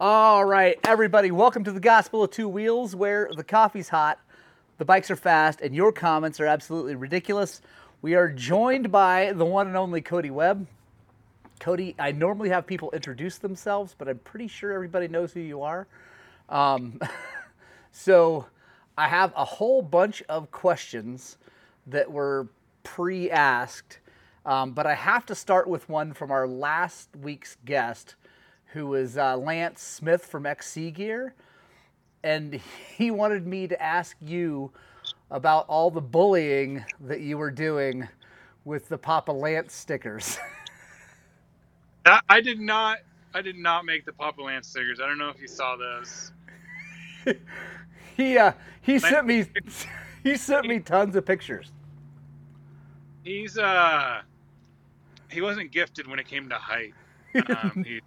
All right, everybody, welcome to the Gospel of Two Wheels, where the coffee's hot, the bikes are fast, and your comments are absolutely ridiculous. We are joined by the one and only Cody Webb. Cody, I normally have people introduce themselves, but I'm pretty sure everybody knows who you are. Um, so I have a whole bunch of questions that were pre asked, um, but I have to start with one from our last week's guest, who was uh, Lance Smith from XC Gear. And he wanted me to ask you about all the bullying that you were doing with the Papa Lance stickers. I, I did not. I did not make the Papa Lance stickers. I don't know if you saw those. he uh, he sent me he sent me tons of pictures. He's uh he wasn't gifted when it came to height. Um, he,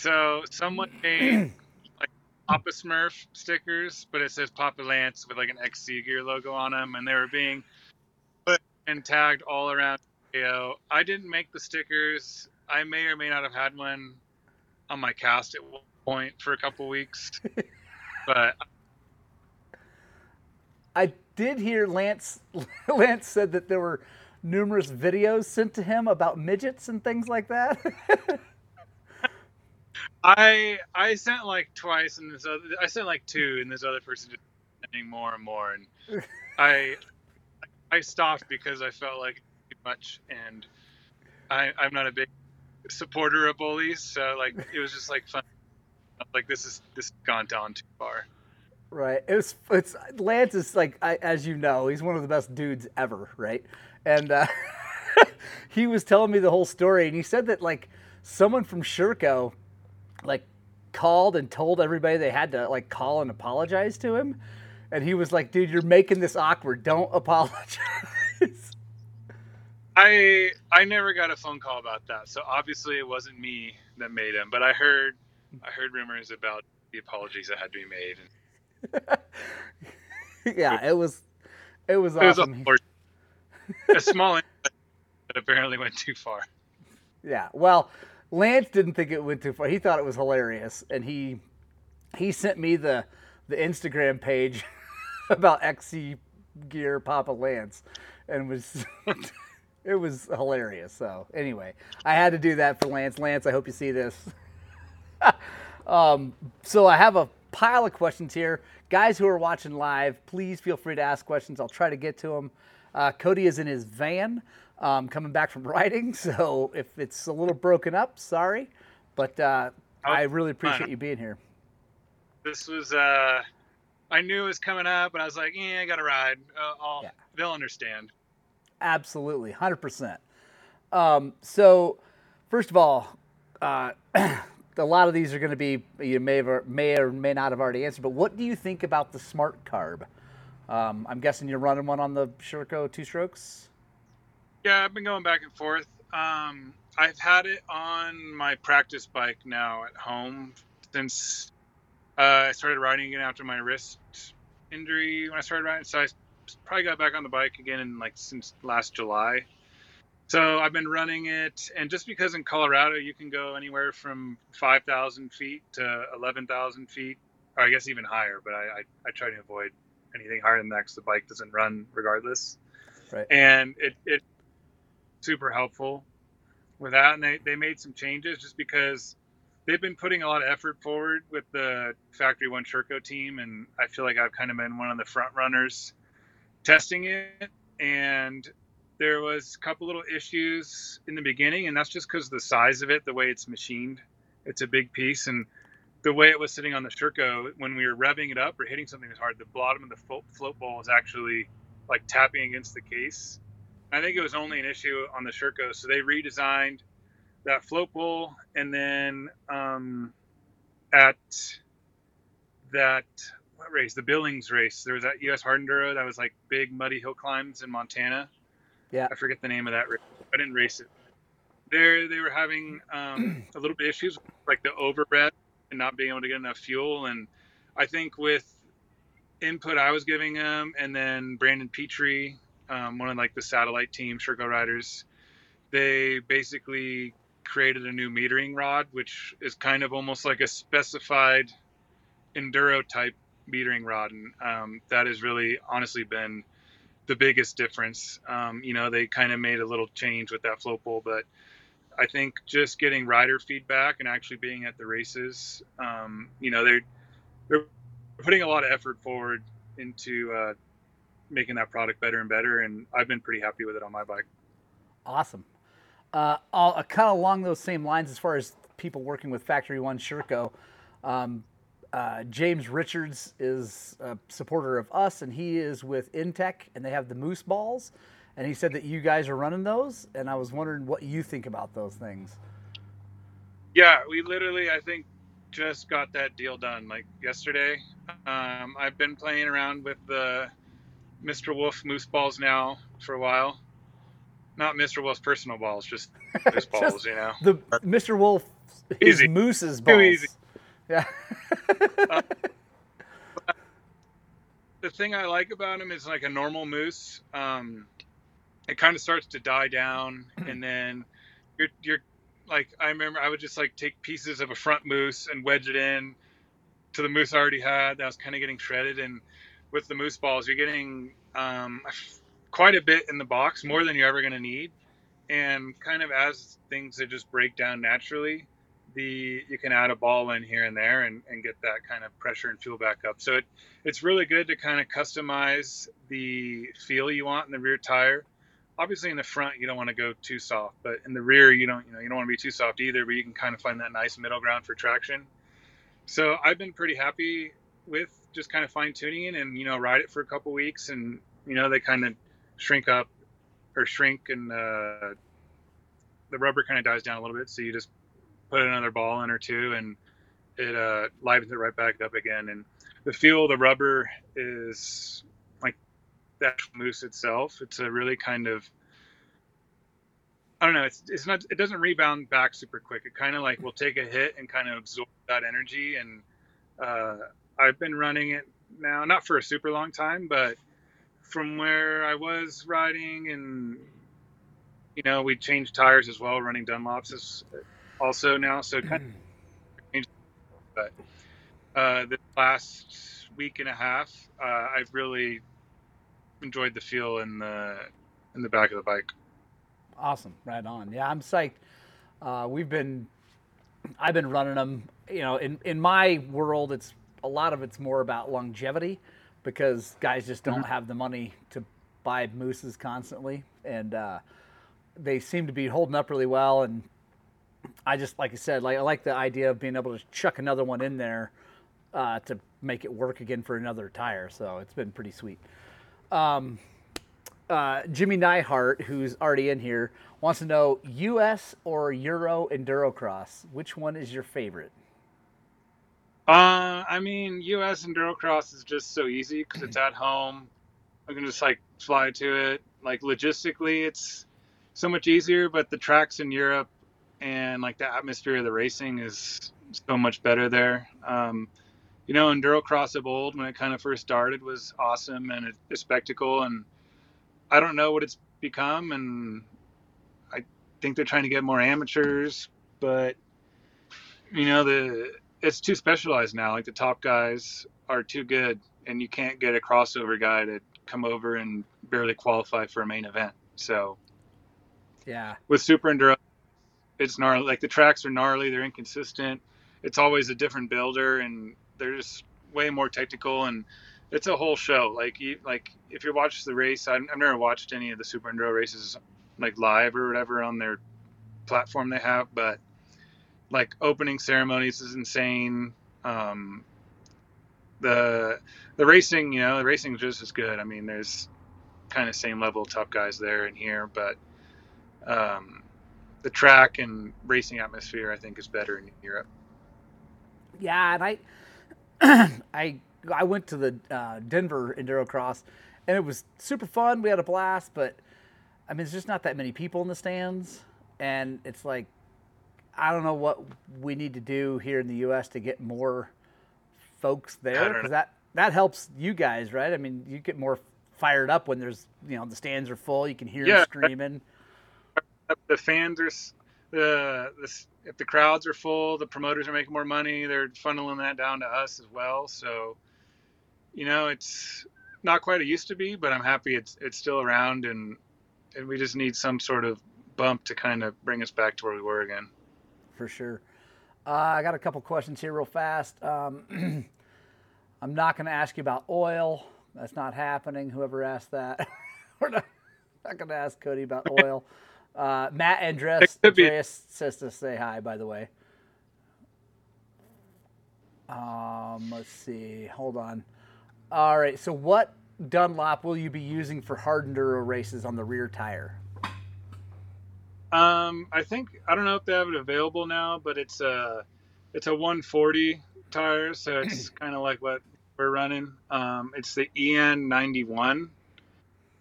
so someone made like Papa Smurf stickers, but it says Papa Lance with like an XC Gear logo on them, and they were being put and tagged all around. AO. I didn't make the stickers. I may or may not have had one on my cast at one point for a couple weeks, but I did hear Lance Lance said that there were numerous videos sent to him about midgets and things like that. I I sent like twice, and this other I sent like two, and this other person just sending more and more, and I I stopped because I felt like too much, and I I'm not a big supporter of bullies, so like it was just like fun. Like this is this has gone down too far. Right. It was. It's Lance is like, I, as you know, he's one of the best dudes ever. Right. And uh, he was telling me the whole story, and he said that like someone from Sherco, like, called and told everybody they had to like call and apologize to him, and he was like, "Dude, you're making this awkward. Don't apologize." I I never got a phone call about that, so obviously it wasn't me that made him. But I heard I heard rumors about the apologies that had to be made. And, yeah, it was it was it was a, a small that apparently went too far. Yeah. Well, Lance didn't think it went too far. He thought it was hilarious, and he he sent me the the Instagram page about XC Gear Papa Lance, and was it was hilarious. So anyway, I had to do that for Lance. Lance, I hope you see this. um, so I have a pile of questions here. Guys who are watching live, please feel free to ask questions. I'll try to get to them. Uh, Cody is in his van um, coming back from riding, so if it's a little broken up, sorry. But uh, Oh, I really appreciate fine. you being here. This was uh, I knew it was coming up, and I was like, yeah, I got to ride. Uh, I'll, Yeah. They'll understand. Absolutely, hundred percent. Um, so, first of all, uh, a lot of these are going to be you may have, may or may not have already answered. But what do you think about the smart carb? Um, I'm guessing you're running one on the Sherco two strokes. Yeah, I've been going back and forth. Um, I've had it on my practice bike now at home since uh, I started riding again after my wrist injury when I started riding. So I probably got back on the bike again in like since last July. So I've been running it, and just because in Colorado you can go anywhere from 5,000 feet to 11,000 feet, or I guess even higher, but I, I, I try to avoid anything higher than that because the bike doesn't run regardless. Right. and it, it super helpful. With that and they, they made some changes just because they've been putting a lot of effort forward with the factory one Sherco team and i feel like i've kind of been one of the front runners testing it. And there was a couple little issues in the beginning and that's just because of the size of it the way it's machined. It's a big piece and the way it was sitting on the Sherco when we were revving it up or hitting something was hard the bottom of the float, float bowl was actually like tapping against the case I think it was only an issue on the Sherco, so they redesigned that float bowl, and then um, at that what race, the Billings race, there was that U.S. Hard Enduro that was like big muddy hill climbs in Montana. Yeah. I forget the name of that race. I didn't race it. There, they were having um, a little bit issues, like the over rev and not being able to get enough fuel, and I think with input I was giving him, and then Brandon Petrie um, one of like the satellite team Sherco riders. They basically created a new metering rod, which is kind of almost like a specified enduro type metering rod, and um, that has really honestly been the biggest difference. Um, you know, they kind of made a little change with that float bowl, but I think just getting rider feedback and actually being at the races, um, you know, they're they're putting a lot of effort forward into uh, making that product better and better, and I've been pretty happy with it on my bike. Awesome. Uh, uh, kind of along those same lines, as far as people working with Factory One Sherco, um, uh, James Richards is a supporter of us, and he is with Intech, and they have the Mousse balls. And he said that you guys are running those, and I was wondering what you think about those things. Yeah, we literally, I think, just got that deal done like yesterday. Um, I've been playing around with the Mr. Wolf Mousse balls now for a while. Not Mr. Wolf's personal balls, just his balls, you know. The Mr. Wolf is Mousse's balls. Too easy. Yeah. uh, the thing I like about him is like a normal mousse. Um, it kind of starts to die down, and then you're you're like I remember I would just like take pieces of a front mousse and wedge it in to the mousse I already had that was kind of getting shredded, and with the mousse balls you're getting um, quite a bit in the box, more than you're ever going to need, and kind of as things that just break down naturally the you can add a ball in here and there and, and get that kind of pressure and fuel back up. So it it's really good to kind of customize the feel you want in the rear tire. Obviously in the front you don't want to go too soft, but in the rear you don't you know you don't want to be too soft either, but you can kind of find that nice middle ground for traction. So I've been pretty happy with just kind of fine tuning it and you know ride it for a couple weeks and you know they kind of shrink up or shrink and uh, the rubber kind of dies down a little bit so you just put another ball in or two, and it uh, livens it right back up again. And the feel the rubber is like that mousse itself. It's a really kind of I don't know. It's it's not. It doesn't rebound back super quick. It kind of like will take a hit and kind of absorb that energy. And uh, I've been running it now, not for a super long time, but from where I was riding, and you know, we changed tires as well, running Dunlops is also now, so kind of but uh, the last week and a half, uh, I've really enjoyed the feel in the in the back of the bike. Awesome, right on. Yeah, I'm psyched. Uh, we've been, I've been running them. You know, in in my world, it's a lot of it's more about longevity because guys just don't mm-hmm. have the money to buy mousses constantly, and uh, they seem to be holding up really well. And I just like I said, like I like the idea of being able to chuck another one in there uh, to make it work again for another tire. So it's been pretty sweet. Um, uh, Jimmy Neihart, who's already in here, wants to know U.S. or Euro Endurocross. Which one is your favorite? Uh, I mean, U.S. Endurocross is just so easy because it's at home. I can just like fly to it. Like logistically, it's so much easier. But the tracks in Europe and like the atmosphere of the racing is so much better there. Um, you know, Endurocross of old when it kind of first started was awesome and a, a spectacle, and I don't know what it's become, and I think they're trying to get more amateurs, but you know the it's too specialized now. Like the top guys are too good, and you can't get a crossover guy to come over and barely qualify for a main event. So, yeah, with Super Enduro, it's gnarly. Like the tracks are gnarly. They're inconsistent. It's always a different builder, and they're just way more technical. And it's a whole show. Like you, like if you watch the race, I've, I've never watched any of the Super Enduro races like live or whatever on their platform they have, but like opening ceremonies is insane. Um, the the racing, you know, the racing is just as good. I mean, there's kind of same level top guys there and here, but um, the track and racing atmosphere, I think, is better in Europe. Yeah, and I, I, I went to the uh, Denver Endurocross, and it was super fun. We had a blast, but I mean, it's just not that many people in the stands, and it's like, I don't know what we need to do here in the U.S. to get more folks there because that that helps you guys, right? I mean, you get more fired up when there's you know the stands are full. You can hear yeah. them screaming the fans are the, the if the crowds are full, the promoters are making more money. They're funneling that down to us as well. So, you know, it's not quite it used to be, but I'm happy it's it's still around, and and we just need some sort of bump to kind of bring us back to where we were again. For sure. Uh, I got a couple questions here, real fast. Um, I'm not going to ask you about oil. That's not happening. Whoever asked that, we're not, not going to ask Cody about oil. Uh, Matt Andres, Andreas says to say hi, by the way. Um, let's see. Hold on. All right. So, what Dunlop will you be using for hard enduro races on the rear tire? Um, I think I don't know if they have it available now, but it's a it's a 140 tire, so it's kind of like what we're running. Um, it's the EN 91.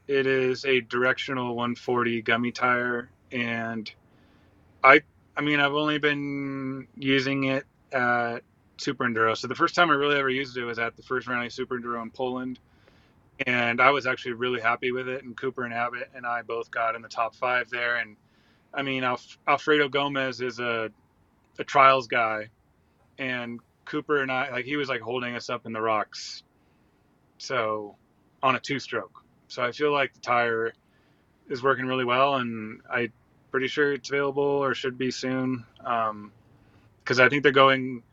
It is a directional 140 gummy tire, and I I mean I've only been using it at Super Enduro. So the first time I really ever used it was at the first round of Super Enduro in Poland, and I was actually really happy with it. And Cooper and Abbott and I both got in the top five there, and I mean, Alf- Alfredo Gomez is a, a trials guy, and Cooper and I, like, he was like holding us up in the rocks. So, on a two stroke. So, I feel like the tire is working really well, and I'm pretty sure it's available or should be soon. Because um, I think they're going,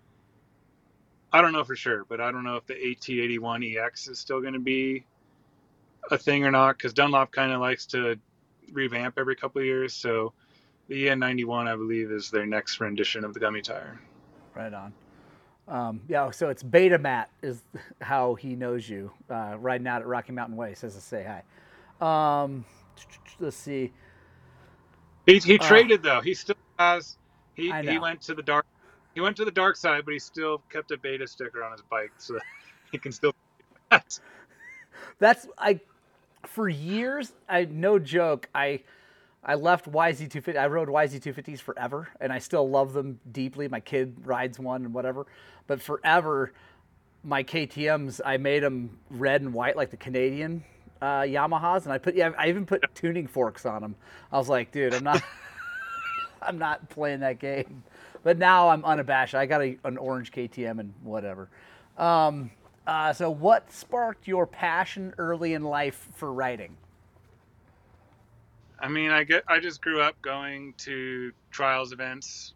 I don't know for sure, but I don't know if the AT81EX is still going to be a thing or not. Because Dunlop kind of likes to revamp every couple of years. So, the EN91, I believe, is their next rendition of the gummy tire. Right on. Um, yeah, so it's Beta Matt is how he knows you. Uh, riding out at Rocky Mountain Way says to say hi. Um, let's see. He, he uh, traded though. He still has. He he went to the dark. He went to the dark side, but he still kept a beta sticker on his bike, so he can still. That's I. For years, I no joke. I I left YZ250. I rode YZ250s forever, and I still love them deeply. My kid rides one and whatever, but forever, my KTM's I made them red and white like the Canadian uh, Yamahas, and I put yeah, I even put tuning forks on them. I was like, dude, I'm not, I'm not playing that game. But now I'm unabashed. I got a, an orange KTM and whatever. Um, uh, so, what sparked your passion early in life for riding? I mean, I get I just grew up going to trials events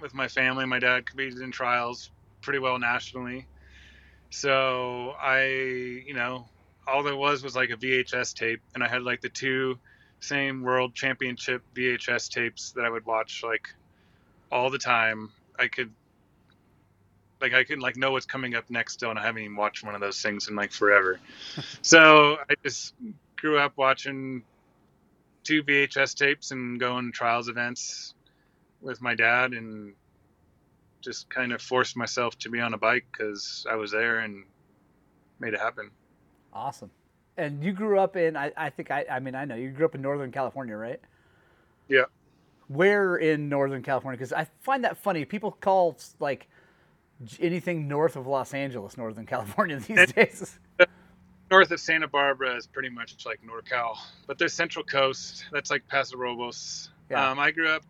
with my family. My dad competed in trials pretty well nationally. So I, you know, all there was was like a VHS tape, and I had like the two same world championship VHS tapes that I would watch like all the time. I could like I can like know what's coming up next still, and I haven't even watched one of those things in like forever. so I just grew up watching two VHS tapes and going to trials events with my dad and just kind of forced myself to be on a bike because I was there and made it happen. Awesome. And you grew up in, I, I think, I, I mean, I know you grew up in Northern California, right? Yeah. Where in Northern California? Because I find that funny. People call like anything north of Los Angeles Northern California these and, days north of Santa Barbara is pretty much like NorCal, but there's Central Coast. That's like Paso Robles. Yeah. Um, I grew up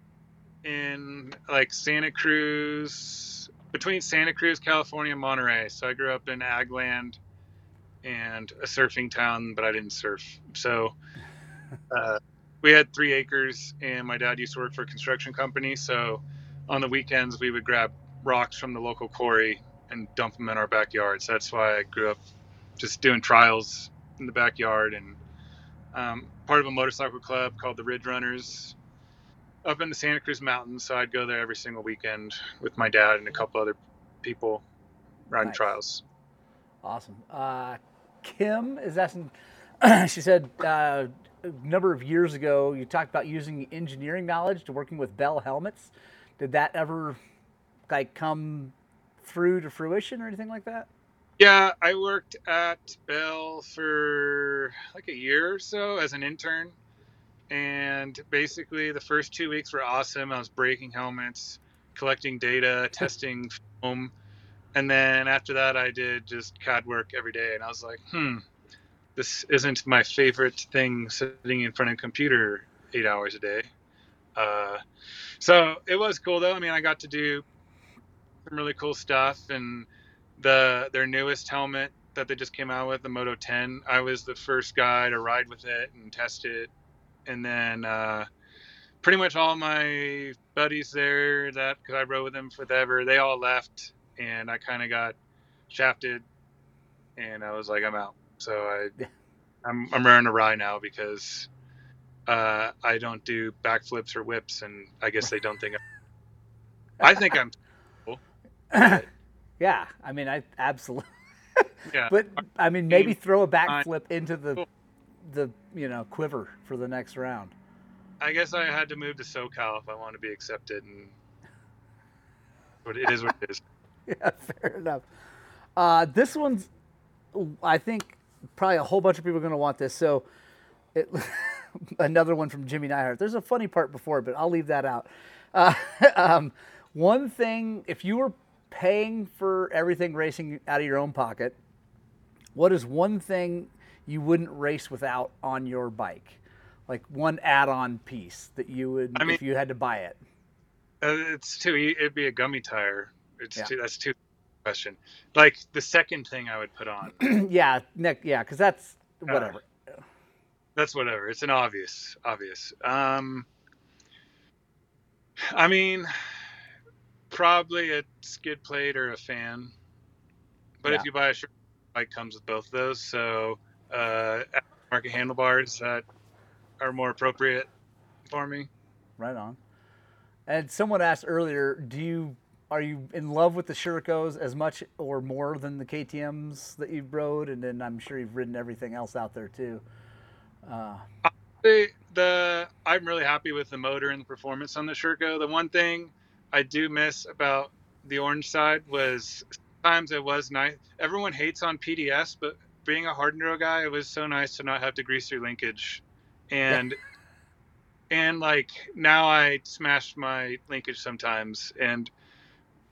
in like Santa Cruz, between Santa Cruz, California, and Monterey. So I grew up in ag land and a surfing town, but I didn't surf. So uh, we had three acres, and my dad used to work for a construction company. So on the weekends, we would grab rocks from the local quarry and dump them in our backyard. So that's why I grew up just doing trials in the backyard and um, part of a motorcycle club called the Ridge Runners up in the Santa Cruz Mountains. So I'd go there every single weekend with my dad and a couple other people riding nice. trials. Awesome. Uh, Kim is asking, she said, uh, a number of years ago, you talked about using engineering knowledge to working with Bell helmets. Did that ever like come through to fruition or anything like that? Yeah, I worked at Bell for like a year or so as an intern. And basically, the first two weeks were awesome. I was breaking helmets, collecting data, testing foam. And then after that, I did just CAD work every day. And I was like, hmm, this isn't my favorite thing sitting in front of a computer eight hours a day. Uh, so it was cool though. I mean, I got to do some really cool stuff, and the their newest helmet that they just came out with, the Moto 10. I was the first guy to ride with it and test it, and then uh, pretty much all my buddies there that because I rode with them forever, they all left, and I kind of got shafted, and I was like, I'm out. So I, I'm I'm wearing Arai now because uh, I don't do backflips or whips, and I guess they don't think. I'm, I think I'm. Cool, yeah, I mean, I absolutely. yeah, but I mean, maybe throw a backflip into the the you know quiver for the next round. I guess I had to move to SoCal if I want to be accepted, and but it is what it is. yeah, fair enough. Uh, this one's, I think, probably a whole bunch of people are going to want this. So, it, another one from Jimmy Neihart. There's a funny part before, but I'll leave that out. Uh, um, one thing, if you were paying for everything racing out of your own pocket, what is one thing you wouldn't race without on your bike? Like one add-on piece that you would, I mean, if you had to buy it. Uh, it's too. It'd be a gummy tire. It's yeah. too. That's too question. Like the second thing I would put on. yeah, Nick. Yeah, because that's whatever. Uh, that's whatever. It's an obvious, obvious. Um, I mean, probably a skid plate or a fan. But yeah. if you buy a shirt, bike comes with both of those. So uh, market handlebars that are more appropriate for me. Right on. And someone asked earlier, do you are you in love with the Shercos as much or more than the KTM's that you've rode? And then I'm sure you've ridden everything else out there too. Uh, the, the I'm really happy with the motor and the performance on the Sherco. The one thing I do miss about the orange side was times it was nice. Everyone hates on PDS, but being a hard enduro guy, it was so nice to not have to grease your linkage. And and like now I smash my linkage sometimes and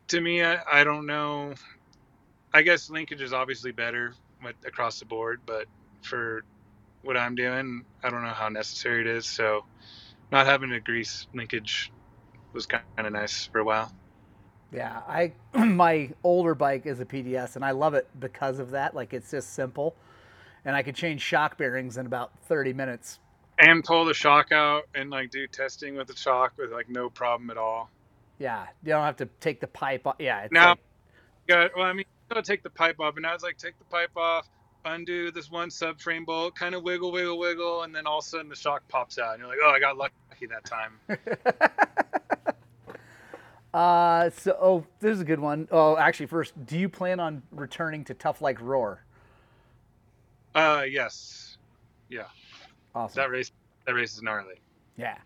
to me, I, I don't know. I guess linkage is obviously better with, across the board, but for what I'm doing, I don't know how necessary it is. So, not having to grease linkage was kind of nice for a while. Yeah, I my older bike is a PDS, and I love it because of that. Like it's just simple, and I could change shock bearings in about 30 minutes. And pull the shock out and like do testing with the shock with like no problem at all. Yeah, you don't have to take the pipe off. Yeah. now, like... got, well, I mean, you gotta take the pipe off, and I was like take the pipe off, undo this one subframe bolt, kind of wiggle, wiggle, wiggle, and then all of a sudden the shock pops out, and you're like, oh, I got lucky that time. uh, so oh, this is a good one. Oh, actually, first, do you plan on returning to Tough Like Roar? Uh, yes. Yeah. Awesome. That race, that race is gnarly. Yeah.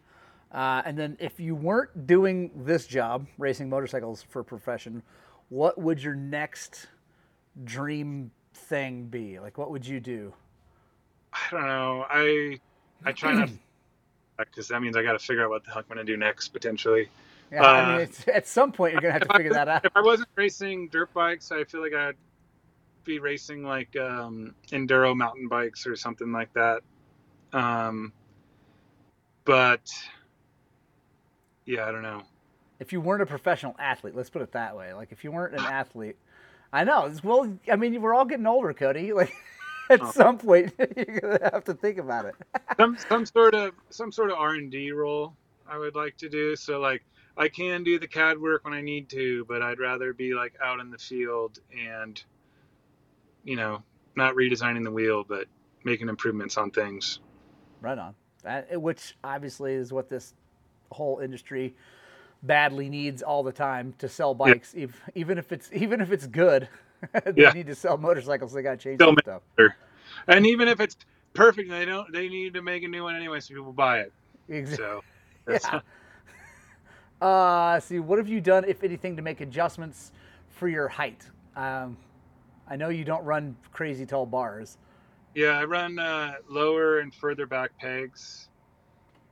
Uh, and then if you weren't doing this job, racing motorcycles for profession, what would your next dream thing be? Like, what would you do? I don't know. I I try not because that means I got to figure out what the heck I'm going to do next potentially. Yeah, uh, I mean, uh, at some point you're going to have to figure that out. If I wasn't racing dirt bikes, I feel like I'd be racing like um, enduro mountain bikes or something like that. Um, but yeah, I don't know. If you weren't a professional athlete, let's put it that way. Like if you weren't an athlete, I know. Well, I mean, we're all getting older, Cody. Like at oh. some point, you're gonna have to think about it. some some sort of some sort of R and D role I would like to do. So like I can do the CAD work when I need to, but I'd rather be like out in the field and you know not redesigning the wheel, but making improvements on things. Right on. That, which obviously is what this whole industry badly needs all the time to sell bikes, yeah. even if it's even if it's good. they yeah. need to sell motorcycles. They got to change Still stuff. Better. And even if it's perfect, they don't. They need to make a new one anyway, so people buy it. Exactly. So, yeah. Uh, see, what have you done, if anything, to make adjustments for your height? Um, I know you don't run crazy tall bars. Yeah, I run uh, lower and further back pegs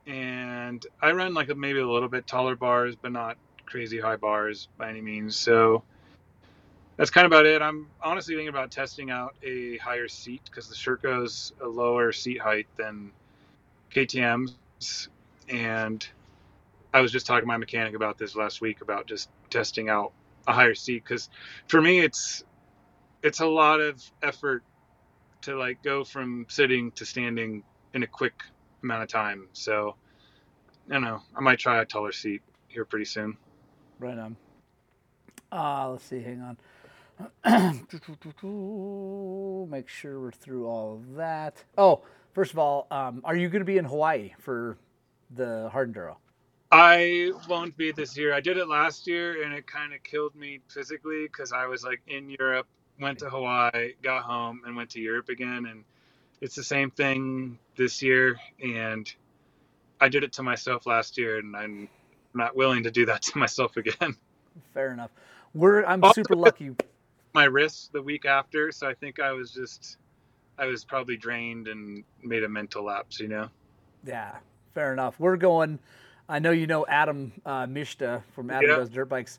and I run like maybe a little bit taller bars, but not crazy high bars by any means. So that's kind of about it. I'm honestly thinking about testing out a higher seat because the Sherco's a lower seat height than KTM's, and I was just talking to my mechanic about this last week about just testing out a higher seat because for me it's it's a lot of effort to like go from sitting to standing in a quick amount of time. So I don't know. I might try a taller seat here pretty soon. Right on. Uh, let's see. Hang on. Make sure we're through all of that. Oh, first of all, um, are you going to be in Hawaii for the hard enduro? I won't be this year. I did it last year, and it kind of killed me physically because I was like in Europe, went to Hawaii, got home, and went to Europe again, and it's the same thing this year. And I did it to myself last year, and I'm not willing to do that to myself again. Fair enough. We're I'm Also- super lucky. My wrist the week after, so I think I was just, I was probably drained and made a mental lapse, you know. Yeah, fair enough. We're going. I know you know Adam uh, Mishta from Adam Yeah. Does Dirt Bikes,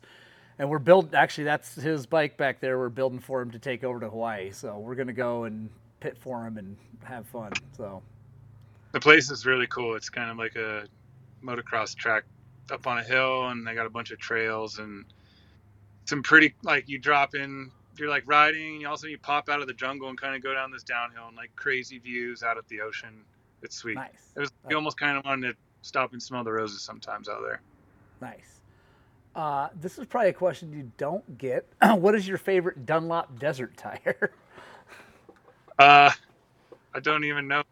and we're building. Actually, that's his bike back there. We're building for him to take over to Hawaii. So we're gonna go and pit for him and have fun. So the place is really cool. It's kind of like a motocross track up on a hill, and they got a bunch of trails and some pretty like you drop in. You're like riding, and you also you pop out of the jungle and kind of go down this downhill and like crazy views out at the ocean. It's sweet. nice, It was you almost kind of wanted to stop and smell the roses sometimes out there. nice. Uh, this is probably a question you don't get. what is your favorite Dunlop desert tire? Uh, I don't even know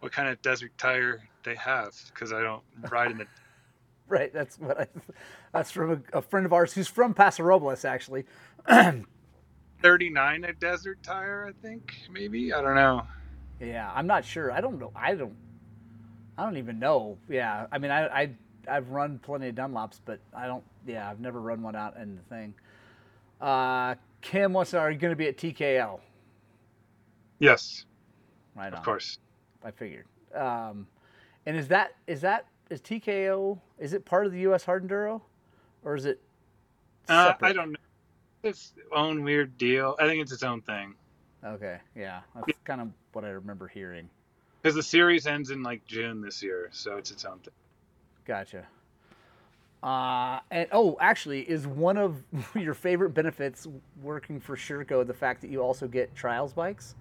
what kind of desert tire they have because I don't ride in the. right, that's what I. That's from a, a friend of ours who's from Paso Robles, actually. 39 a desert tire, I think maybe. I don't know. Yeah, I'm not sure. I don't know. I don't. I don't even know. Yeah, I mean, I, I I've run plenty of Dunlops, but I don't. Yeah, I've never run one out in the thing. Uh, Kim wants to. Are you going to be at TKO? Yes, Right on. of course. I figured. Um, and is that is that is TKO? Is it part of the U.S. Hard Enduro, or is it? Uh, I don't know. It's its own weird deal. I think it's its own thing Okay, yeah, that's kind of what I remember hearing. because the series ends in like June this year, so it's its own thing. Gotcha. Uh, and oh, actually, is one of your favorite benefits working for Sherco the fact that you also get trials bikes?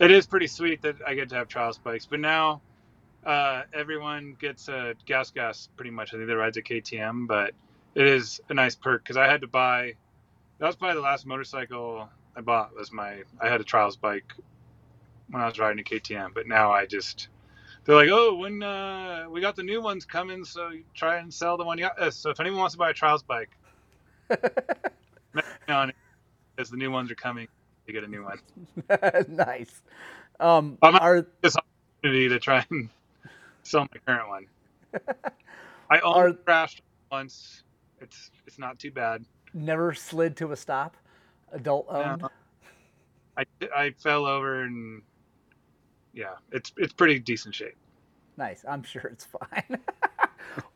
It is pretty sweet that I get to have trials bikes, but now uh, everyone gets a GasGas pretty much. I think they rides a KTM, but it is a nice perk because I had to buy. That was probably the last motorcycle I bought. Was my I had a trials bike when I was riding a KTM, but now I just they're like, oh, when uh, we got the new ones coming, so you try and sell the one you got. Uh, So if anyone wants to buy a trials bike, message on it as the new ones are coming. You get a new one. nice. Um, I'm are opportunity to try and sell my current one. I Are- only crashed once. It's it's not too bad. never slid to a stop? Adult owned. No. I I fell over and yeah, it's it's pretty decent shape. Nice. I'm sure it's fine.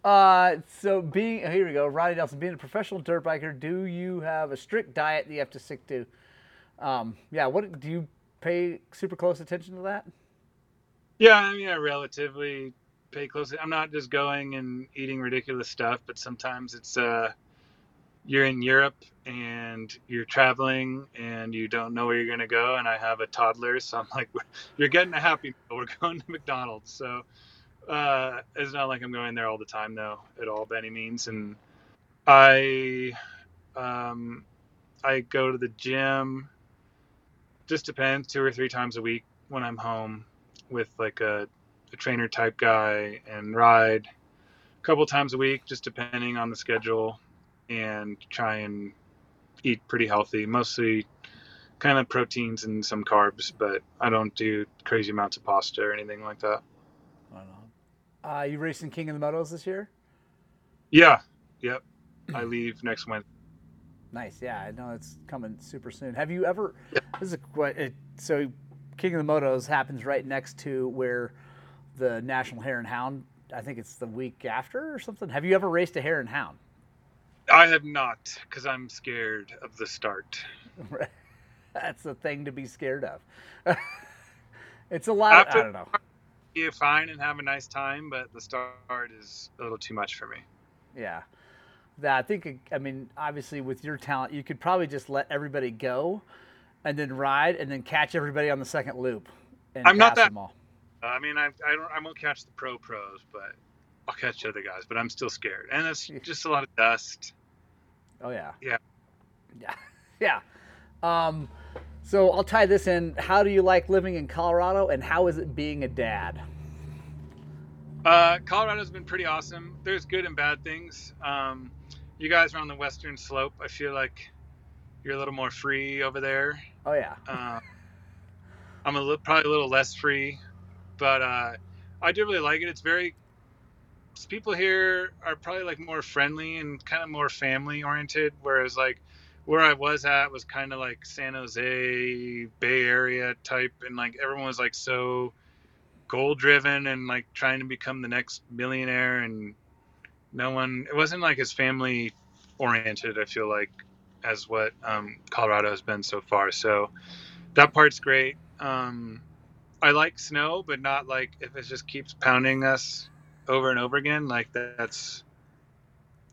uh, so being here we go, Ronnie Nelson. Being a professional dirt biker, do you have a strict diet that you have to stick to? Um, yeah. What do you pay super close attention to that? Yeah, I mean I relatively pay close. I'm not just going and eating ridiculous stuff, but sometimes it's uh you're in Europe and you're traveling and you don't know where you're gonna go. And I have a toddler, so I'm like, "You're getting a Happy Meal. We're going to McDonald's." So uh, it's not like I'm going there all the time, though, at all by any means. And I um, I go to the gym. Just depends, two or three times a week when I'm home with like a, a trainer type guy and ride a couple times a week, just depending on the schedule, and try and eat pretty healthy, mostly kind of proteins and some carbs, but I don't do crazy amounts of pasta or anything like that. I don't know. Uh, you racing King of the Motos this year? Yeah, yep. I leave next Wednesday. Nice. Yeah, I know it's coming super soon. Have you ever? This is a quite. It, so, King of the Motos happens right next to where the National Hare and Hound. I think it's the week after or something. Have you ever raced a hare and hound? I have not because I'm scared of the start. That's the thing to be scared of. it's a lot. Of, I don't know. be fine and have a nice time, but the start is a little too much for me. Yeah. That I think I mean obviously with your talent you could probably just let everybody go and then ride and then catch everybody on the second loop and I'm not that-. I mean, I I don't I won't catch the pro pros, but I'll catch other guys. But I'm still scared, and it's just a lot of dust. Oh yeah. Yeah. Yeah. Yeah. Um, so I'll tie this in. How do you like living in Colorado, and how is it being a dad? Uh, Colorado's been pretty awesome. There's good and bad things. Um, you guys are on the western slope. I feel like you're a little more free over there. Oh yeah. Uh, I'm a little, probably a little less free, but uh, I do really like it. It's very people here are probably like more friendly and kind of more family oriented, whereas like where I was at was kind of like San Jose Bay Area type, and like everyone was like so goal driven and like trying to become the next millionaire, and no one. It wasn't like as family oriented. I feel like as what um, Colorado has been so far. So that part's great. Um, I like snow, but not like if it just keeps pounding us over and over again. Like that's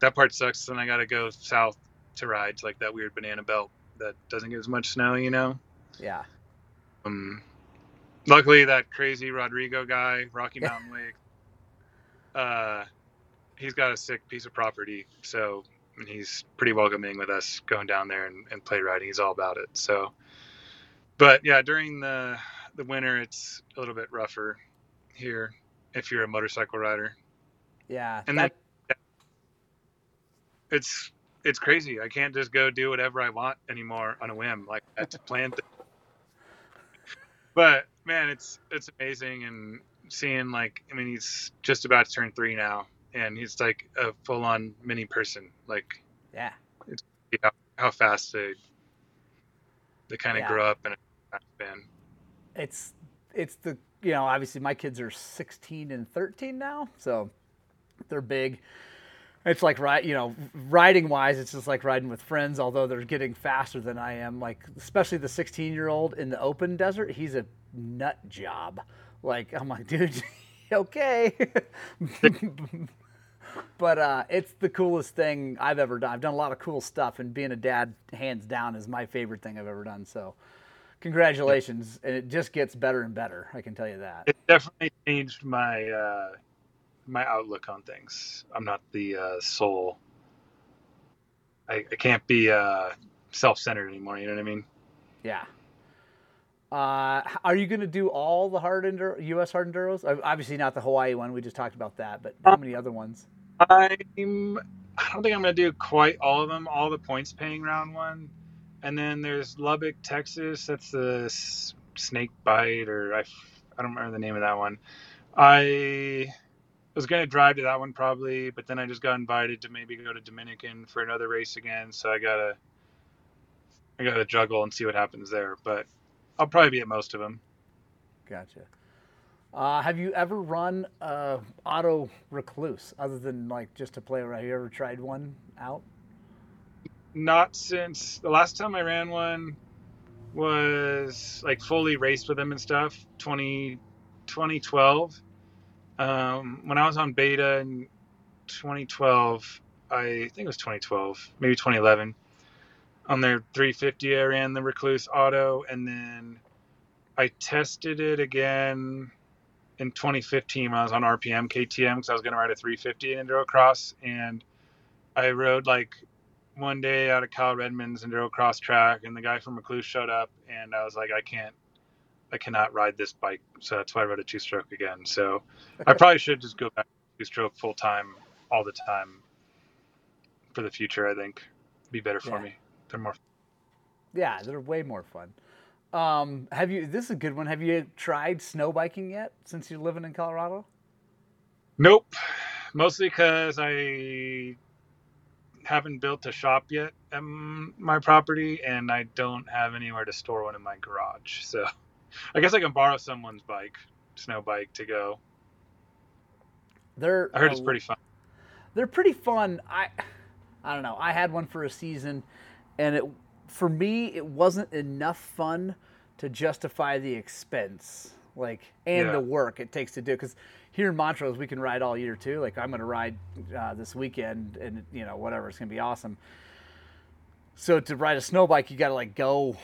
that part sucks. Then I got to go south to ride to like that weird banana belt that doesn't get as much snow, you know. Yeah. Um, luckily, that crazy Rodrigo guy, Rocky Mountain Lake, uh, he's got a sick piece of property, so and he's pretty welcoming with us going down there and, and play riding. He's all about it. So, but yeah, during the the winter, it's a little bit rougher here if you're a motorcycle rider. Yeah. And that- then it's it's crazy. I can't just go do whatever I want anymore on a whim. Like I had to plan. Th- but man, it's it's amazing and seeing like I mean he's just about to turn three now, and he's like a full on mini person. Like yeah. how, how fast they they kind of Yeah. grow up in a time span. It's it's the you know obviously my kids are 16 and 13 now, so they're big. It's like right, you know, riding wise, it's just like riding with friends. Although they're getting faster than I am. Like especially the 16 year old in the open desert, he's a nut job. Like I'm like, dude, okay. but uh, it's the coolest thing I've ever done. I've done a lot of cool stuff, and being a dad, hands down, is my favorite thing I've ever done. So, congratulations, and it just gets better and better. I can tell you that. It definitely changed my uh, my outlook on things. I'm not the uh, sole. I, I can't be uh, self-centered anymore. You know what I mean? Yeah. Uh, are you going to do all the hard enduro, U.S. hard enduros? Obviously, not the Hawaii one. We just talked about that. But how many other ones? I'm. I don't think I'm gonna do quite all of them. All the points paying round one, and then there's Lubbock, Texas. That's the snake bite, or I, I don't remember the name of that one. I was gonna drive to that one probably, but then I just got invited to maybe go to Dominican for another race again. So I gotta, I gotta juggle and see what happens there. But I'll probably be at most of them. Gotcha. Uh, have you ever run uh, auto Rekluse other than like just to play around? Have you ever tried one out? not since the last time I ran one was like fully raced with them and stuff 20, 2012 um, when I was on beta in 2012 I think it was 2012 maybe 2011 on their 350 I ran the Rekluse Auto and then I tested it again in 2015 when I was on RPM KTM because I was going to ride a 350 in Enduro Cross and I rode like one day out of Kyle Redmond's enduro cross track, and the guy from Rekluse showed up, and I was like, I can't, I cannot ride this bike, so that's why I rode a two stroke again. So I probably should just go back to two stroke full time all the time for the future. I think be better for Yeah. me. They're more. Yeah, they're way more fun. Um, have you? This is a good one. Have you tried snow biking yet since you're living in Colorado? Nope, mostly because I haven't built a shop yet at my property, and I don't have anywhere to store one in my garage. So I guess I can borrow someone's bike, snow bike, to go. They're I heard a it's pretty fun. they're pretty fun. I I don't know. I had one for a season, and it for me it wasn't enough fun to justify the expense. like and Yeah. the work it takes to do. Because here in Montrose, we can ride all year too. Like I'm going to ride uh, this weekend, and you know whatever, it's going to be awesome. So to ride a snow bike, you got to like go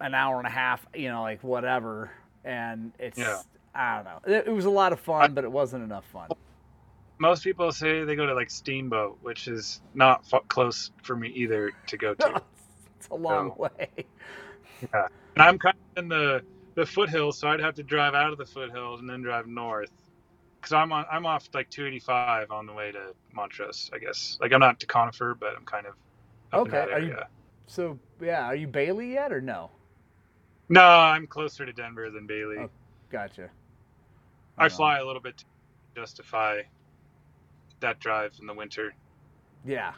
an hour and a half, you know, like whatever, and it's Yeah. I don't know. It, it was a lot of fun, but it wasn't enough fun. Most people say they go to like Steamboat, which is not f- close for me either to go to. it's a long No. way. and I'm kind of in the the foothills, so I'd have to drive out of the foothills and then drive north. Cause I'm on, I'm off like 285 on the way to Montrose, I guess. Like I'm not to Conifer, but I'm kind of Okay, are you-. So yeah, are you Bailey yet or no? No, I'm closer to Denver than Bailey. Oh, Gotcha. I fly a little bit to justify that drive in the winter. Yeah.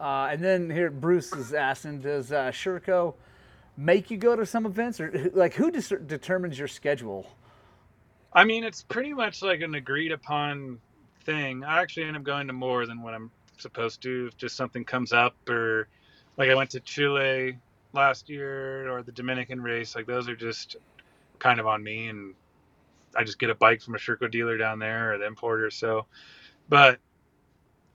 Uh, and then here, Bruce is asking, does uh, Sherco make you go to some events, or like who dis- determines your schedule? I mean, it's pretty much like an agreed upon thing. I actually end up going to more than what I'm supposed to if just something comes up or like I went to Chile last year or the Dominican race. Like those are just kind of on me and I just get a bike from a Sherco dealer down there or the importer. So, but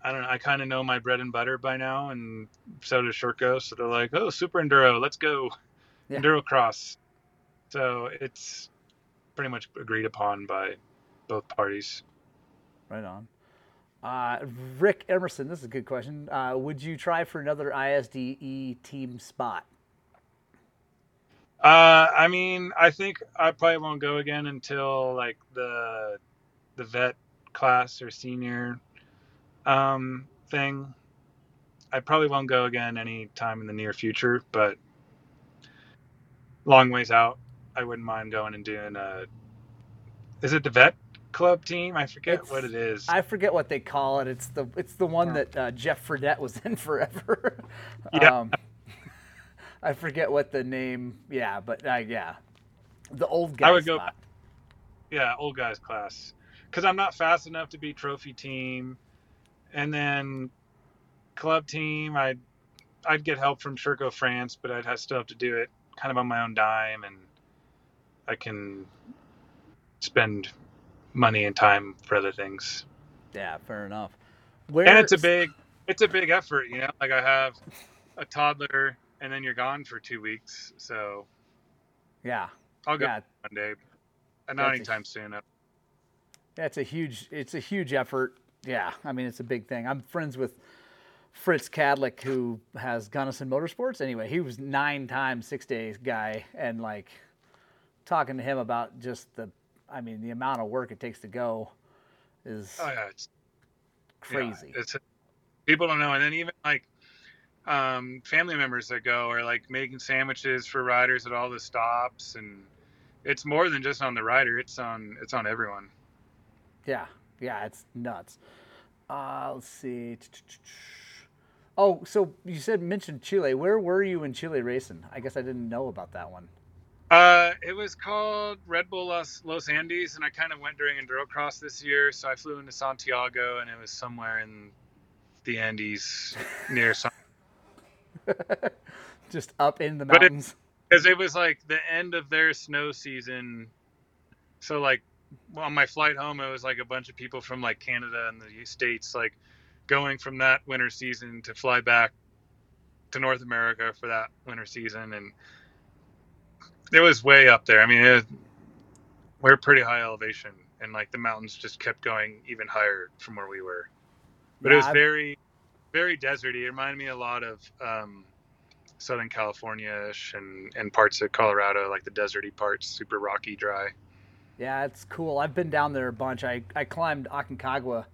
I don't know. I kind of know my bread and butter by now, and so does Sherco. So they're like, "Oh, Super Enduro, let's go, Yeah. Enduro Cross." So it's pretty much agreed upon by both parties. Right on. Uh, Rick Emerson, this is a good question. Uh, would you try for another ISDE team spot? Uh, I mean, I think I probably won't go again until like the the vet class or senior um, thing. I probably won't go again any time in the near future, but long ways out, I wouldn't mind going and doing a. Is it the vet club team? I forget It's- what it is. I forget what they call it. It's the it's the one that uh, Jeff Fredette was in forever. Yeah. um, I forget what the name. Yeah, but uh, yeah, the old guy. I would go- yeah, old guys class. Because I'm not fast enough to be trophy team, and then club team. I'd I'd get help from Sherco France, but I'd have, still have to do it kind of on my own dime, and I can spend money and time for other things. Yeah, fair enough. Where And it's a big it's a big effort, you know. Like I have a toddler, and then you're gone for two weeks, so Yeah, I'll go yeah, one day, That's not a- anytime soon. That's a huge. It's a huge effort. Yeah, I mean it's a big thing. I'm friends with Fritz Kadlec, who has Gunnison Motorsports. Anyway, he was nine times six days guy, and like talking to him about just the, I mean the amount of work it takes to go is Oh yeah, it's Yeah, crazy. it's people don't know, and then even like um, family members that go are like making sandwiches for riders at all the stops, and it's more than just on the rider; it's on it's on everyone. Yeah, yeah, it's nuts. Uh, let's see. Oh, so you said mentioned Chile. Where were you in Chile racing? I guess I didn't know about that one. Uh, it was called Red Bull Los, Los Andes, and I kind of went during Enduro Cross this year, so I flew into Santiago, and it was somewhere in the Andes near some. Just up in the mountains. because it was like the end of their snow season. So like on my flight home, it was like a bunch of people from like Canada and the states, like going from that winter season to fly back to North America for that winter season, and it was way up there. I mean, it, we're pretty high elevation, and like the mountains just kept going even higher from where we were. But it was I've- very, very deserty. It reminded me a lot of um, Southern California-ish and, and parts of Colorado, like the deserty parts, super rocky, dry. Yeah, it's cool. I've been down there a bunch. I, I climbed Aconcagua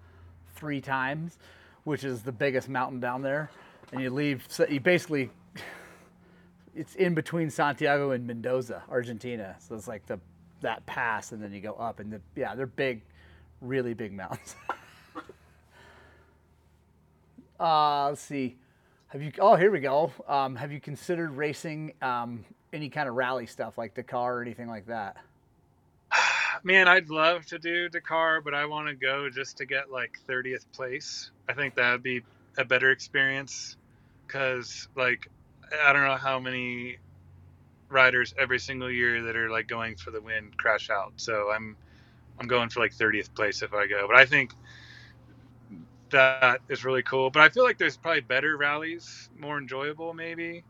three times, which is the biggest mountain down there. And you leave, so you basically, it's in between Santiago and Mendoza, Argentina. So it's like the that pass, and then you go up, and the yeah, they're big, really big mountains. uh, let's see. Have you? Oh, here we go. Um, have you considered racing um, any kind of rally stuff like Dakar or anything like that? Man, I'd love to do Dakar, but I want to go just to get like 30th place. I think that would be a better experience because, like, I don't know how many riders every single year that are like going for the win crash out. So I'm I'm going for like 30th place if I go. But I think that is really cool. But I feel like there's probably better rallies, more enjoyable maybe.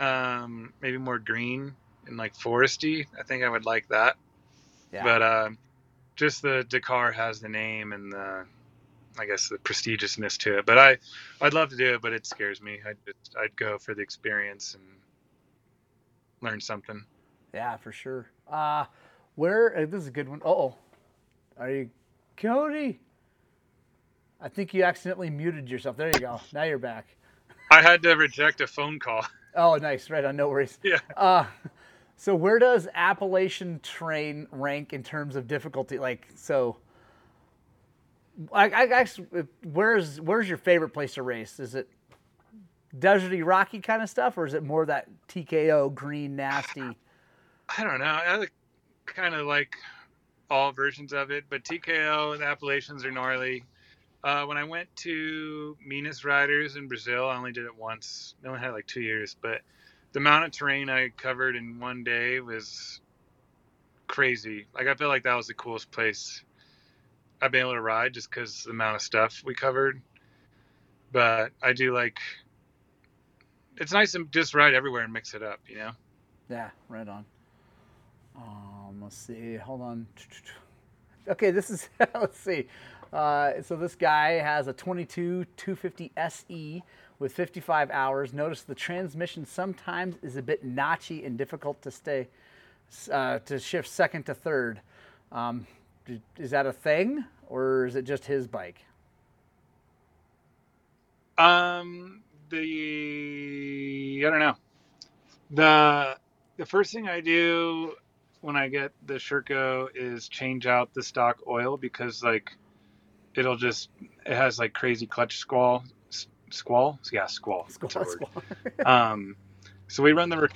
Um, maybe more green and like foresty. I think I would like that. Yeah. But um, just the Dakar has the name and the I guess the prestigiousness to it. But I I'd love to do it, but it scares me. I'd just I'd go for the experience and learn something. Yeah, for sure. Uh where uh, this is a good one. Oh, are you Cody? I think you accidentally muted yourself. There you go. Now you're back. I had to reject a phone call. Oh, nice. Right on. No worries. Yeah. Uh, so where does Appalachian Train rank in terms of difficulty? Like, so, I, I actually, where's where's your favorite place to race? Is it deserty, rocky kind of stuff, or is it more that TKO green, nasty? I don't know. I kind of like all versions of it, but TKO and the Appalachians are gnarly. Uh, when I went to Minas Riders in Brazil, I only did it once. I only had like two years, but the amount of terrain I covered in one day was crazy. Like I feel like that was the coolest place I've been able to ride just because the amount of stuff we covered. But I do like it's nice to just ride everywhere and mix it up, you know. Yeah, right on. Um, let's see. Hold on. Okay, this is let's see. Uh, so this guy has a 22 250 SE with 55 hours. Notice the transmission sometimes is a bit notchy and difficult to stay uh, to shift second to third. Um, is that a thing, or is it just his bike? Um, the I don't know. The the first thing I do when I get the Sherco is change out the stock oil because like it'll just it has like crazy clutch squall squall? Yeah squall, squall, squall. um so we run the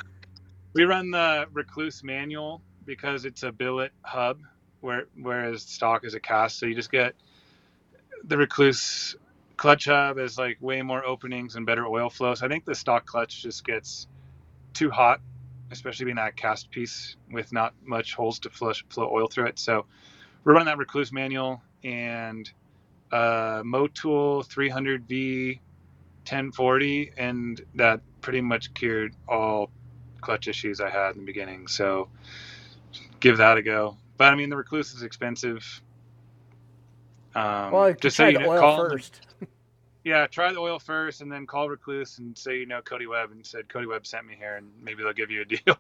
we run the Rekluse manual because it's a billet hub where whereas stock is a cast. So you just get the Rekluse clutch hub is like way more openings and better oil flow so i think the stock clutch just gets too hot especially being that cast piece with not much holes to flush flow oil through it. So we're running that Rekluse manual and uh, Motul 300V 1040, and that pretty much cured all clutch issues I had in the beginning. So give that a go. But I mean, the Rekluse is expensive. Um, well, just try so the oil first. Them, yeah, try the oil first, and then call Rekluse and say you know Cody Webb, and said Cody Webb sent me here, and maybe they'll give you a deal.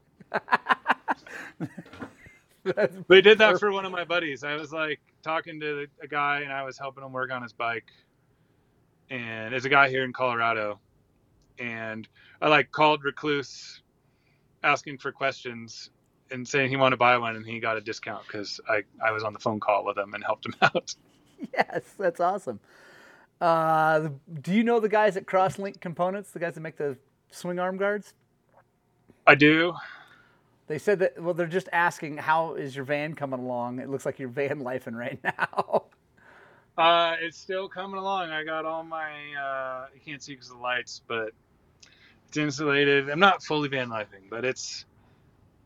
they did that for one of my buddies. I was like talking to a guy and I was helping him work on his bike. And there's a guy here in Colorado. And I like called Rekluse asking for questions and saying he wanted to buy one and he got a discount because I, I was on the phone call with him and helped him out. Yes, that's awesome. Uh, do you know the guys at Crosslink Components, the guys that make the swing arm guards? I do. They said that. Well, they're just asking how is your van coming along. It looks like you're van lifing right now. Uh, it's still coming along. I got all my. Uh, you can't see because of the lights, but it's insulated. I'm not fully van lifing, but it's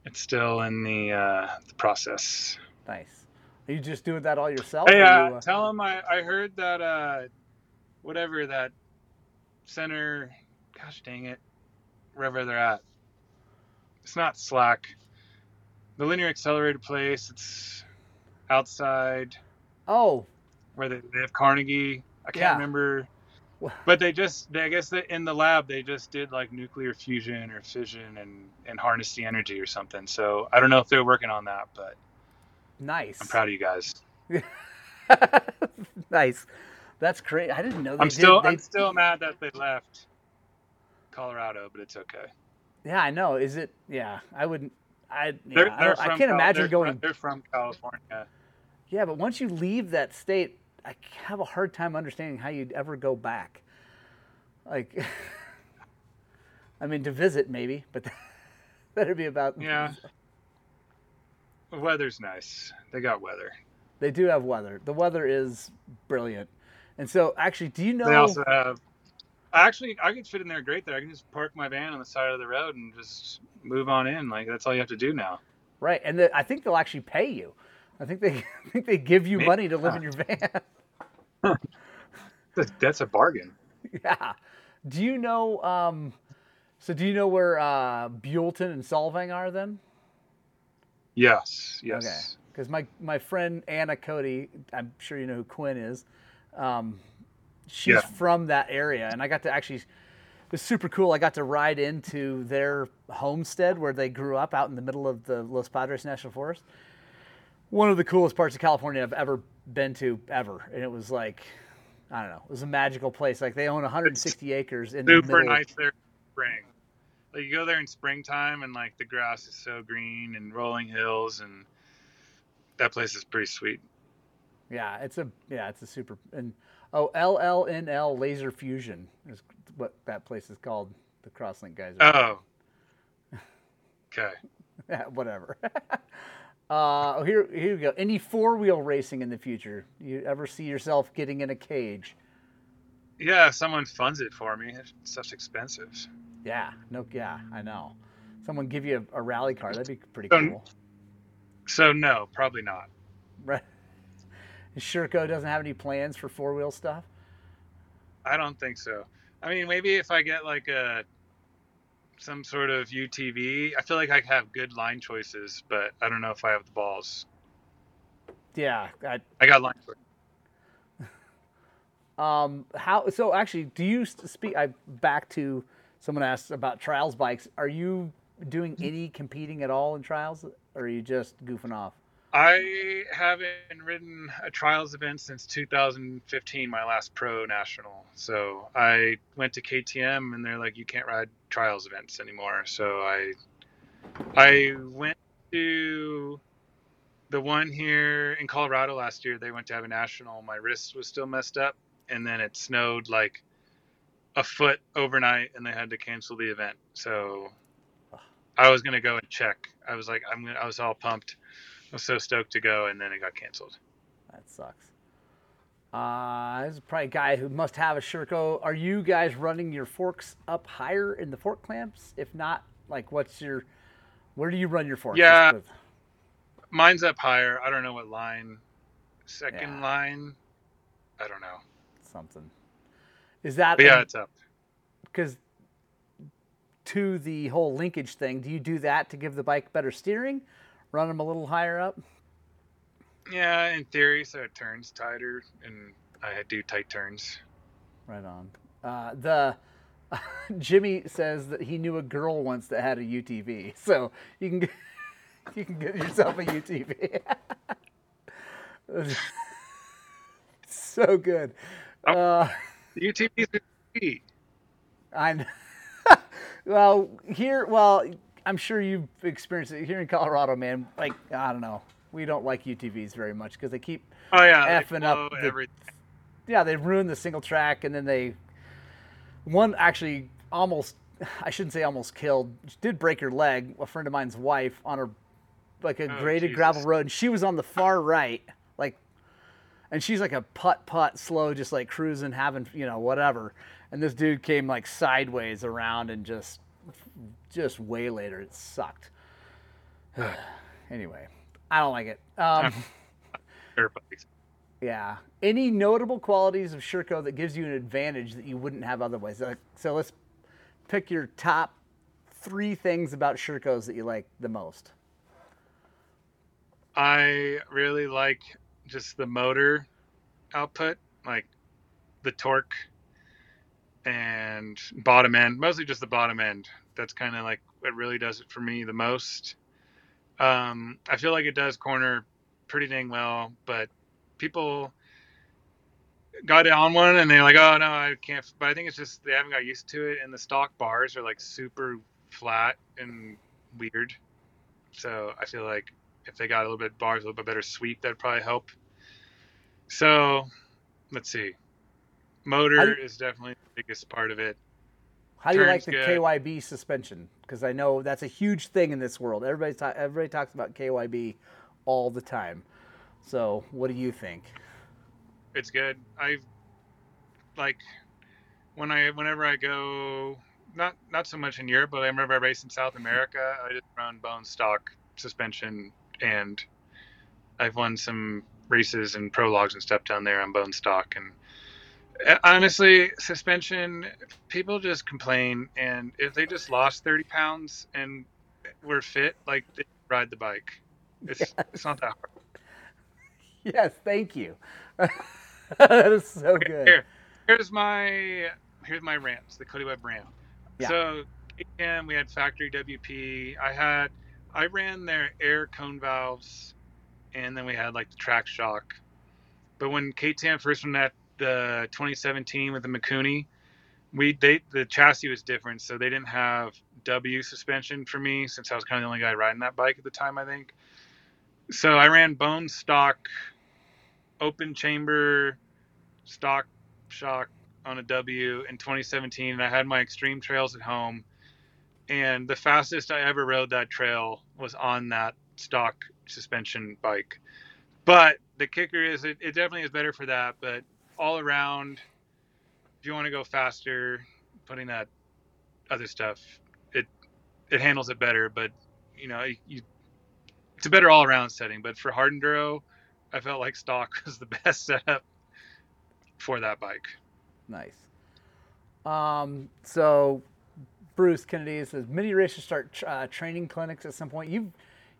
it's still in the uh, the process. Nice. Are you just doing that all yourself? Hey, uh, you, uh... tell them I, I heard that uh, whatever that center. Gosh dang it, wherever they're at it's not slack. The linear accelerated place, it's outside. Oh. Where they, they have Carnegie. I can't yeah. remember. But they just, they, I guess that in the lab, they just did like nuclear fusion or fission and, and harness the energy or something. So I don't know if they're working on that, but. Nice. I'm proud of you guys. nice. That's great. I didn't know They I'm still, they... I'm still mad that they left Colorado, but it's okay. Yeah, I know. Is it? Yeah, I wouldn't. I yeah, they're, they're I, I, can't Cal- imagine they're going. They're from California. Yeah, but once you leave that state, I have a hard time understanding how you'd ever go back. Like, I mean, to visit maybe, but that'd be about. Yeah. The weather's nice. They got weather. They do have weather. The weather is brilliant. And so, actually, do you know? They also have Actually, I could fit in there great there. I can just park my van on the side of the road and just move on in. Like that's all you have to do now. Right, and the, I think they'll actually pay you. I think they I think they give you Maybe money to live in your van. That's, a bargain. yeah. Do you know? Um, so do you know where uh, Buellton and Solvang are then? Yes. Yes. Okay. Because my my friend Anna Cody, I'm sure you know who Quinn is. Um, she's Yeah. from that area, and I got to actually. It was super cool. I got to ride into their homestead where they grew up out in the middle of the Los Padres National Forest. One of the coolest parts of California I've ever been to ever, and it was like, I don't know, it was a magical place. Like they own 160 acres in the Super middle. nice there spring. Like you go there in springtime and like the grass is so green and rolling hills and that place is pretty sweet. Yeah, it's a yeah, it's a super and oh LLNL Laser Fusion is what that place is called. The Crosslink guys. Are, Oh. Okay. yeah, whatever. uh, here here we go. Any four wheel racing in the future? You ever see yourself getting in a cage? Yeah, if someone funds it for me. It's such expensive. Yeah, no, yeah, I know. Someone give you a, a rally car. That'd be pretty Um, cool. So no, probably not. Right. Sherco doesn't have any plans for four wheel stuff. I don't think so. I mean, maybe if I get like a some sort of UTV, I feel like I have good line choices, but I don't know if I have the balls. Yeah, I, I got line choices. Um, how so? Actually, do you speak? I back to someone asked about trials bikes. Are you doing any competing at all in trials, or are you just goofing off? I haven't ridden a trials event since 2015, my last pro national. So I went to KTM and they're like, you can't ride trials events anymore. So I, I went to the one here in Colorado last year. They went to have a national. My wrist was still messed up, and then it snowed like a foot overnight, and they had to cancel the event. So I was gonna go and check. I was like, I'm. Gonna, I was all pumped. I was so stoked to go, and then it got canceled. That sucks. Uh, this is probably a guy who must have a Sherco. Are you guys running your forks up higher in the fork clamps? If not, like, what's your, where do you run your forks? Yeah. Mine's up higher. I don't know what line. Second Yeah. line. I don't know. something. Is that But yeah, it's up. because to the whole linkage thing? Do you do that to give the bike better steering? Run them a little higher up? Yeah, in theory, so it turns tighter, and I do tight turns. Right on. Uh, the Jimmy says that he knew a girl once that had a UTV, so you can get, you can get yourself a UTV. so good. Uh, The UTVs are sweet. I kn- well here. Well, I'm sure you've experienced it here in Colorado, man. Like I don't know, we don't like UTVs very much because they keep Oh yeah, Effing up the- everything. yeah, they ruined the single track, and then they one actually almost I shouldn't say almost killed did break her leg. A friend of mine's wife on her like a Oh, graded Jesus. gravel road, and she was on the far right, like, and she's like a putt putt slow, just like cruising, having you know whatever, and this dude came like sideways around and just just way later. It sucked. anyway, I don't like it. Um, yeah. Any notable qualities of Sherco that gives you an advantage that you wouldn't have otherwise? Like, so let's pick your top three things about Shercos that you like the most. I really like just the motor output, like the torque and bottom end, mostly just the bottom end. That's kind of like what really does it for me the most. Um, I feel like it does corner pretty dang well, but people got it on one and they're like, oh no, I can't. But I think it's just they haven't got used to it, and the stock bars are like super flat and weird. So I feel like if they got a little bit bars, a little bit better sweep, that'd probably help. So let's see. Motor do- is definitely biggest part of it. How do you like the good. KYB suspension? Because I know that's a huge thing in this world. Everybody ta- everybody talks about KYB all the time. So what do you think? It's good. I like when I whenever I go not not so much in Europe, but I remember I raced in South America. I just run bone stock suspension, and I've won some races and prologues and stuff down there on bone stock. And Uh, honestly, suspension, people just complain, and if they just lost thirty pounds and were fit, like they ride the bike. It's Yes. it's not that hard. Yes, thank you. that is so good. Here, here's my here's my ramps, the Cody Webb ramp. Yeah. So KTM, we had factory WP. I had I ran their air cone valves, and then we had like the track shock. But when KTM first went at the 2017 with the Makuni, we they the chassis was different, so they didn't have W suspension for me since I was kind of the only guy riding that bike at the time, I think. So I ran bone stock, open chamber, stock shock on a W in 2017, and I had my extreme trails at home. And the fastest I ever rode that trail was on that stock suspension bike. But the kicker is, it, it definitely is better for that. But all around, if you want to go faster, putting that other stuff, it it handles it better. But you know, you, you it's a better all around setting. But for hard enduro, I felt like stock was the best setup for that bike. Nice. Um, so Bruce Kennedy says many racers start uh, training clinics at some point. You've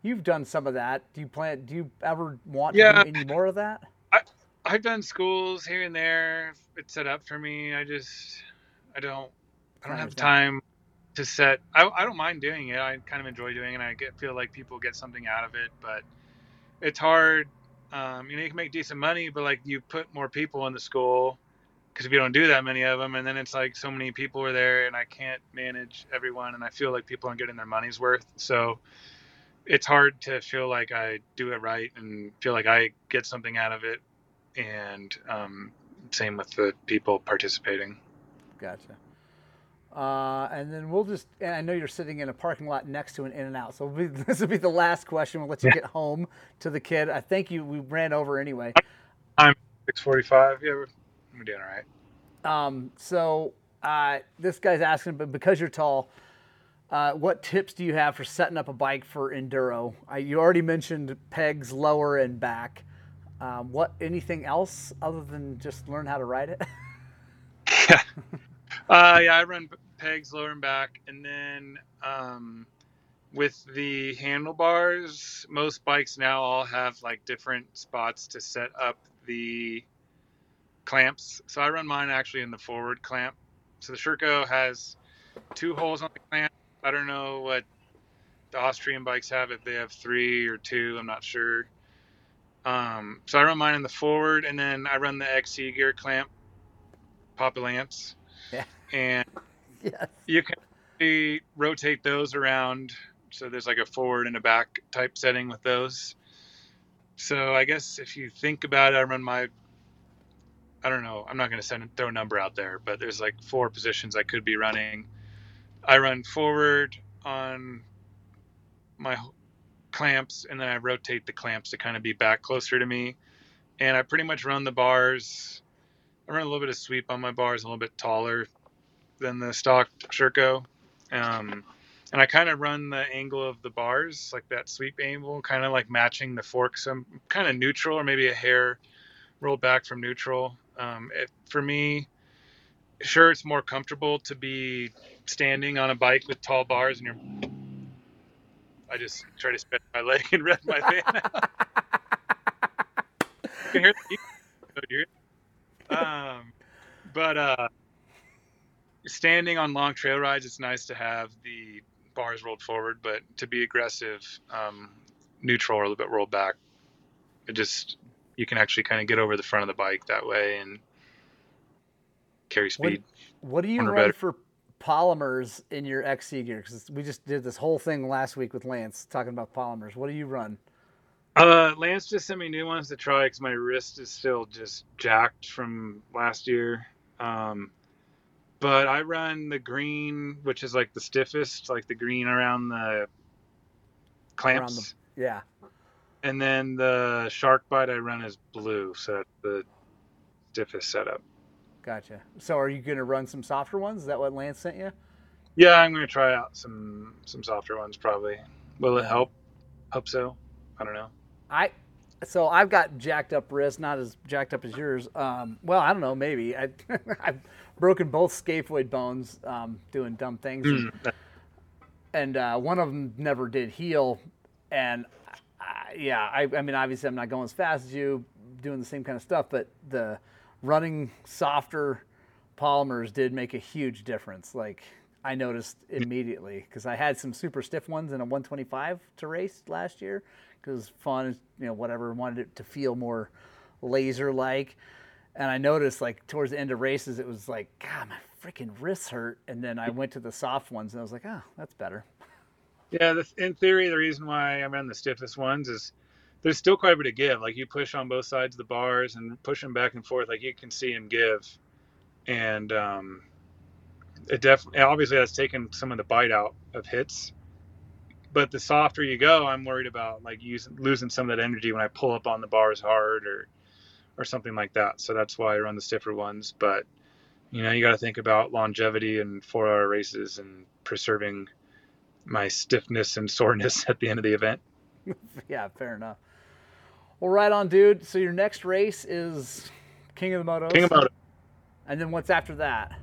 you've done some of that. Do you plan? Do you ever want Yeah. to do any more of that? I've done schools here and there. It's set up for me. I just, I don't, I don't have time to set. I, I don't mind doing it. I kind of enjoy doing it. and I get feel like people get something out of it, but it's hard. Um, you know, you can make decent money, but like you put more people in the school because if you don't do that many of them, and then it's like so many people are there, and I can't manage everyone, and I feel like people aren't getting their money's worth. So it's hard to feel like I do it right and feel like I get something out of it and um, same with the people participating. Gotcha. Uh, and then we'll just, and I know you're sitting in a parking lot next to an In and Out, so be, this will be the last question. We'll let you get home to the kid. I think you we ran over anyway. Six forty-five. Yeah, we're, we're doing all right. Um, so uh, this guy's asking, but because you're tall, uh, what tips do you have for setting up a bike for enduro? I, you already mentioned pegs lower and back. Um, what anything else other than just learn how to ride it? Yeah. uh, yeah, I run pegs lower and back, and then um, with the handlebars, most bikes now all have like different spots to set up the clamps. So I run mine actually in the forward clamp. So the Sherco has two holes on the clamp. I don't know what the Austrian bikes have if they have three or two. I'm not sure. Um, so I run mine in the forward, and then I run the XC gear clamp, Papa lamps, Yeah. And yes. you can rotate those around. So there's like a forward and a back type setting with those. So I guess if you think about it, I run my. I don't know. I'm not going to send throw a number out there, but there's like four positions I could be running. I run forward on my clamps, and then I rotate the clamps to kind of be back closer to me. And I pretty much run the bars. I run a little bit of sweep on my bars, a little bit taller than the stock Sherco. Um, and I kind of run the angle of the bars, like that sweep angle, kind of like matching the fork. So I'm kind of neutral, or maybe a hair rolled back from neutral. Um, it, for me, sure, it's more comfortable to be standing on a bike with tall bars, and you're. I just try to spread my leg and rev my van you can hear the? Um, but uh, standing on long trail rides, it's nice to have the bars rolled forward, but to be aggressive, um, neutral or a little bit rolled back, it just you can actually kind of get over the front of the bike that way and carry speed. what do you run better. for polymers in your XC gear? Because we just did this whole thing last week with Lance talking about polymers. What do you run? Uh, Lance just sent me new ones to try because my wrist is still just jacked from last year. Um, but I run the green, which is like the stiffest, like the green around the clamps. Yeah. And then the shark bite I run is blue, so that's the stiffest setup. Gotcha. So are you going to run some softer ones? Is that what Lance sent you? Yeah, I'm gonna try out some some softer ones probably. Will it help? Hope so. I don't know. I so I've got jacked up wrists, not as jacked up as yours. Um, well, I don't know, maybe I, I've broken both scaphoid bones um, doing dumb things, Mm. and uh, one of them never did heal. And I, yeah, I, I mean, obviously, I'm not going as fast as you, doing the same kind of stuff, but the running softer polymers did make a huge difference. Like I noticed immediately because I had some super stiff ones in a 125 to race last year because fun, you know, whatever. Wanted it to feel more laser like, and I noticed like towards the end of races, it was like, God, my freaking wrists hurt. And then I went to the soft ones, and I was like, oh, that's better. Yeah, in theory, the reason why I'm on the stiffest ones is there's still quite a bit of give. Like you push on both sides of the bars and push them back and forth, like you can see him give, and um, it definitely obviously that's taken some of the bite out of hits. But the softer you go, I'm worried about like using losing some of that energy when I pull up on the bars hard or or something like that. So that's why I run the stiffer ones. But you know, you got to think about longevity and four-hour races and preserving my stiffness and soreness at the end of the event. yeah, fair enough. Well, right on, dude. So your next race is King of the Motos. King of the Moto. And then what's after that?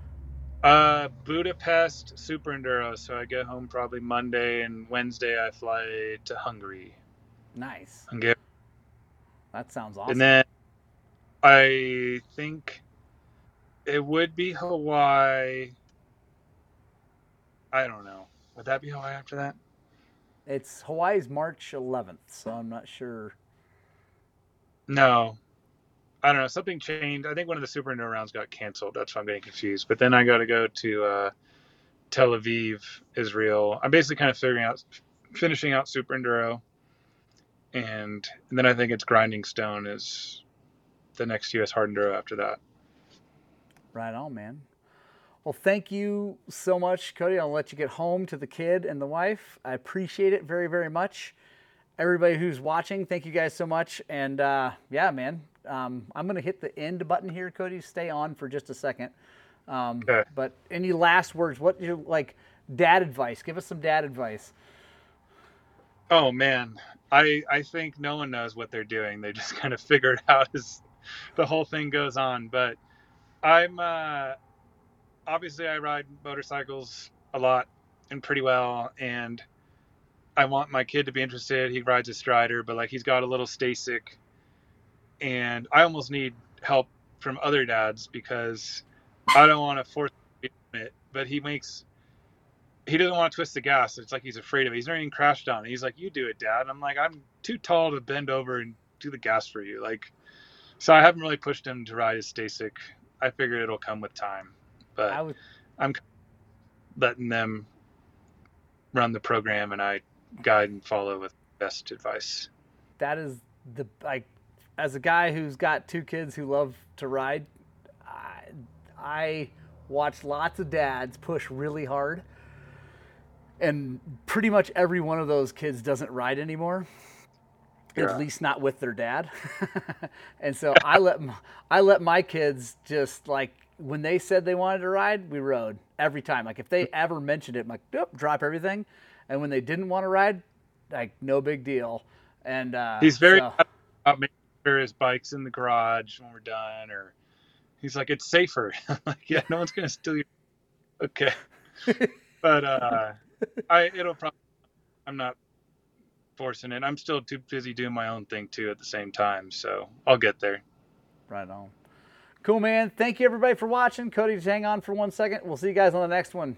Uh, Budapest Super Enduro. So I get home probably Monday, and Wednesday I fly to Hungary. Nice. Hungary. That sounds awesome. And then I think it would be Hawaii. I don't know. Would that be Hawaii after that? It's Hawaii's March 11th, so I'm not sure. No. I don't know. Something changed. I think one of the Super Enduro rounds got canceled. That's why I'm getting confused. But then I got to go to uh, Tel Aviv, Israel. I'm basically kind of figuring out, finishing out Super Enduro. And, and then I think it's Grinding Stone is the next US Hard Enduro after that. Right on, man. Well, thank you so much, Cody. I'll let you get home to the kid and the wife. I appreciate it very, very much. Everybody who's watching, thank you guys so much. And uh, yeah, man, um, I'm going to hit the end button here, Cody. Stay on for just a second. Um, Okay. But any last words? What you like? Dad advice. Give us some dad advice. Oh man, I I think no one knows what they're doing. They just kind of figure it out as the whole thing goes on. But I'm uh, obviously I ride motorcycles a lot and pretty well, and I want my kid to be interested. He rides a Strider, but like he's got a little Stacyc, and I almost need help from other dads because I don't want to force him to do it. But he makes he doesn't want to twist the gas. It's like he's afraid of it. He's never even crashed on it. He's like, "You do it, Dad." I'm like, "I'm too tall to bend over and do the gas for you." Like, so I haven't really pushed him to ride his Stacyc. I figured it'll come with time, but I was letting them run the program and I guide and follow with best advice. that is the like as a guy who's got two kids who love to ride I, I watch lots of dads push really hard. And pretty much every one of those kids doesn't ride anymore Yeah. at least not with their dad. And so i let I let my kids just like when they said they wanted to ride we rode every time. Like if they mm. ever mentioned it I'm like "Nope, drop everything and when they didn't want to ride like no big deal and uh He's very so- about making sure his bike's in the garage when we're done, or he's like, "It's safer." Like, "Yeah, no one's gonna steal your." Okay, but uh, I it'll probably. I'm not forcing it. I'm still too busy doing my own thing too at the same time, so I'll get there. Right on. Cool, man. Thank you, everybody, for watching. Cody, just hang on for one second. We'll see you guys on the next one.